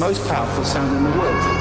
most powerful sound in the world.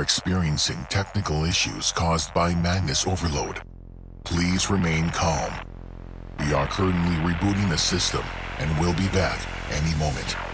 Experiencing technical issues caused by Magnus overload. Please remain calm. We are currently rebooting the system and will be back any moment.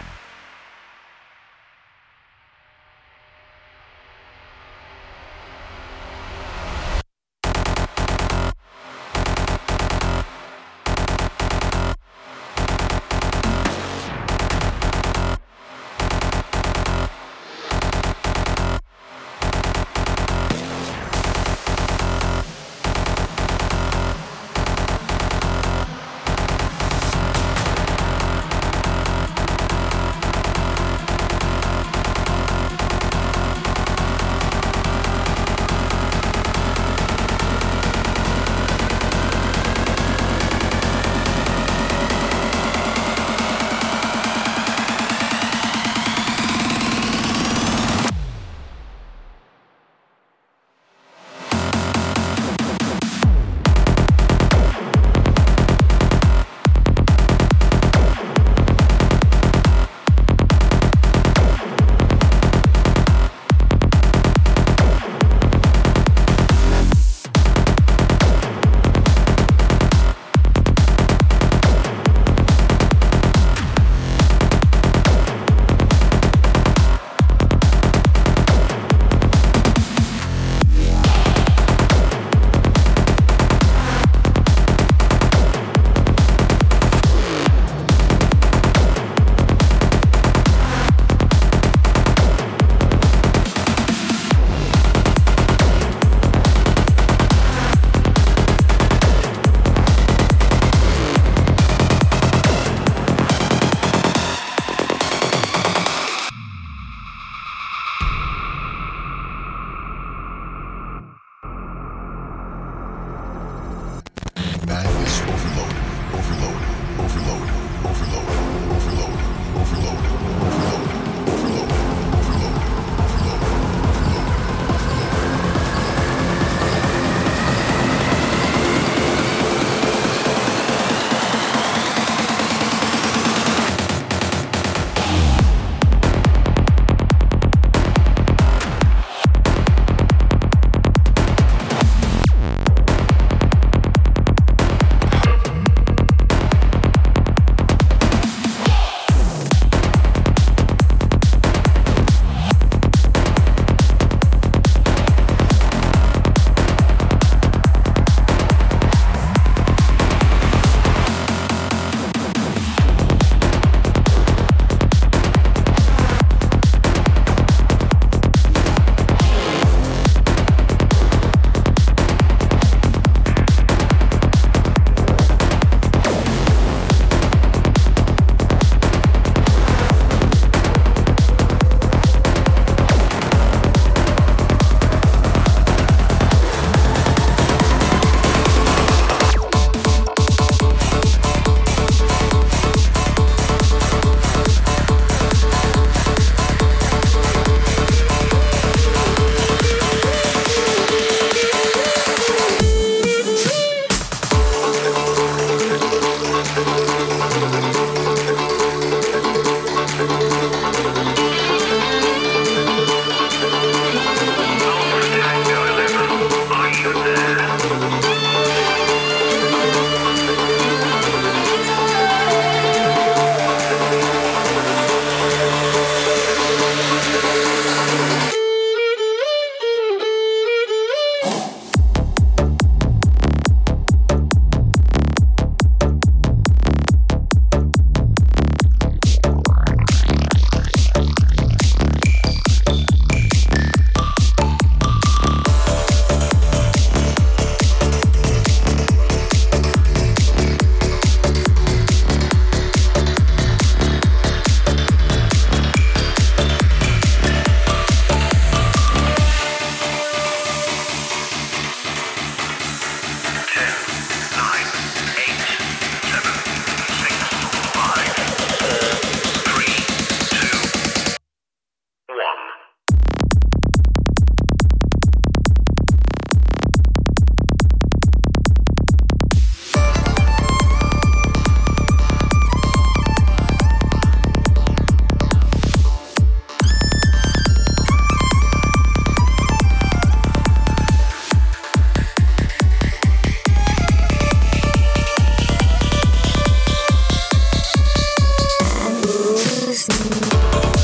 Oh,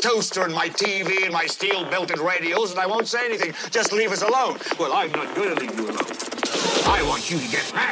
toaster and my TV and my steel belted radios, and I won't say anything. Just leave us alone. Well, I'm not going to leave you alone. I want you to get mad.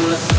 I'm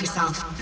yourself.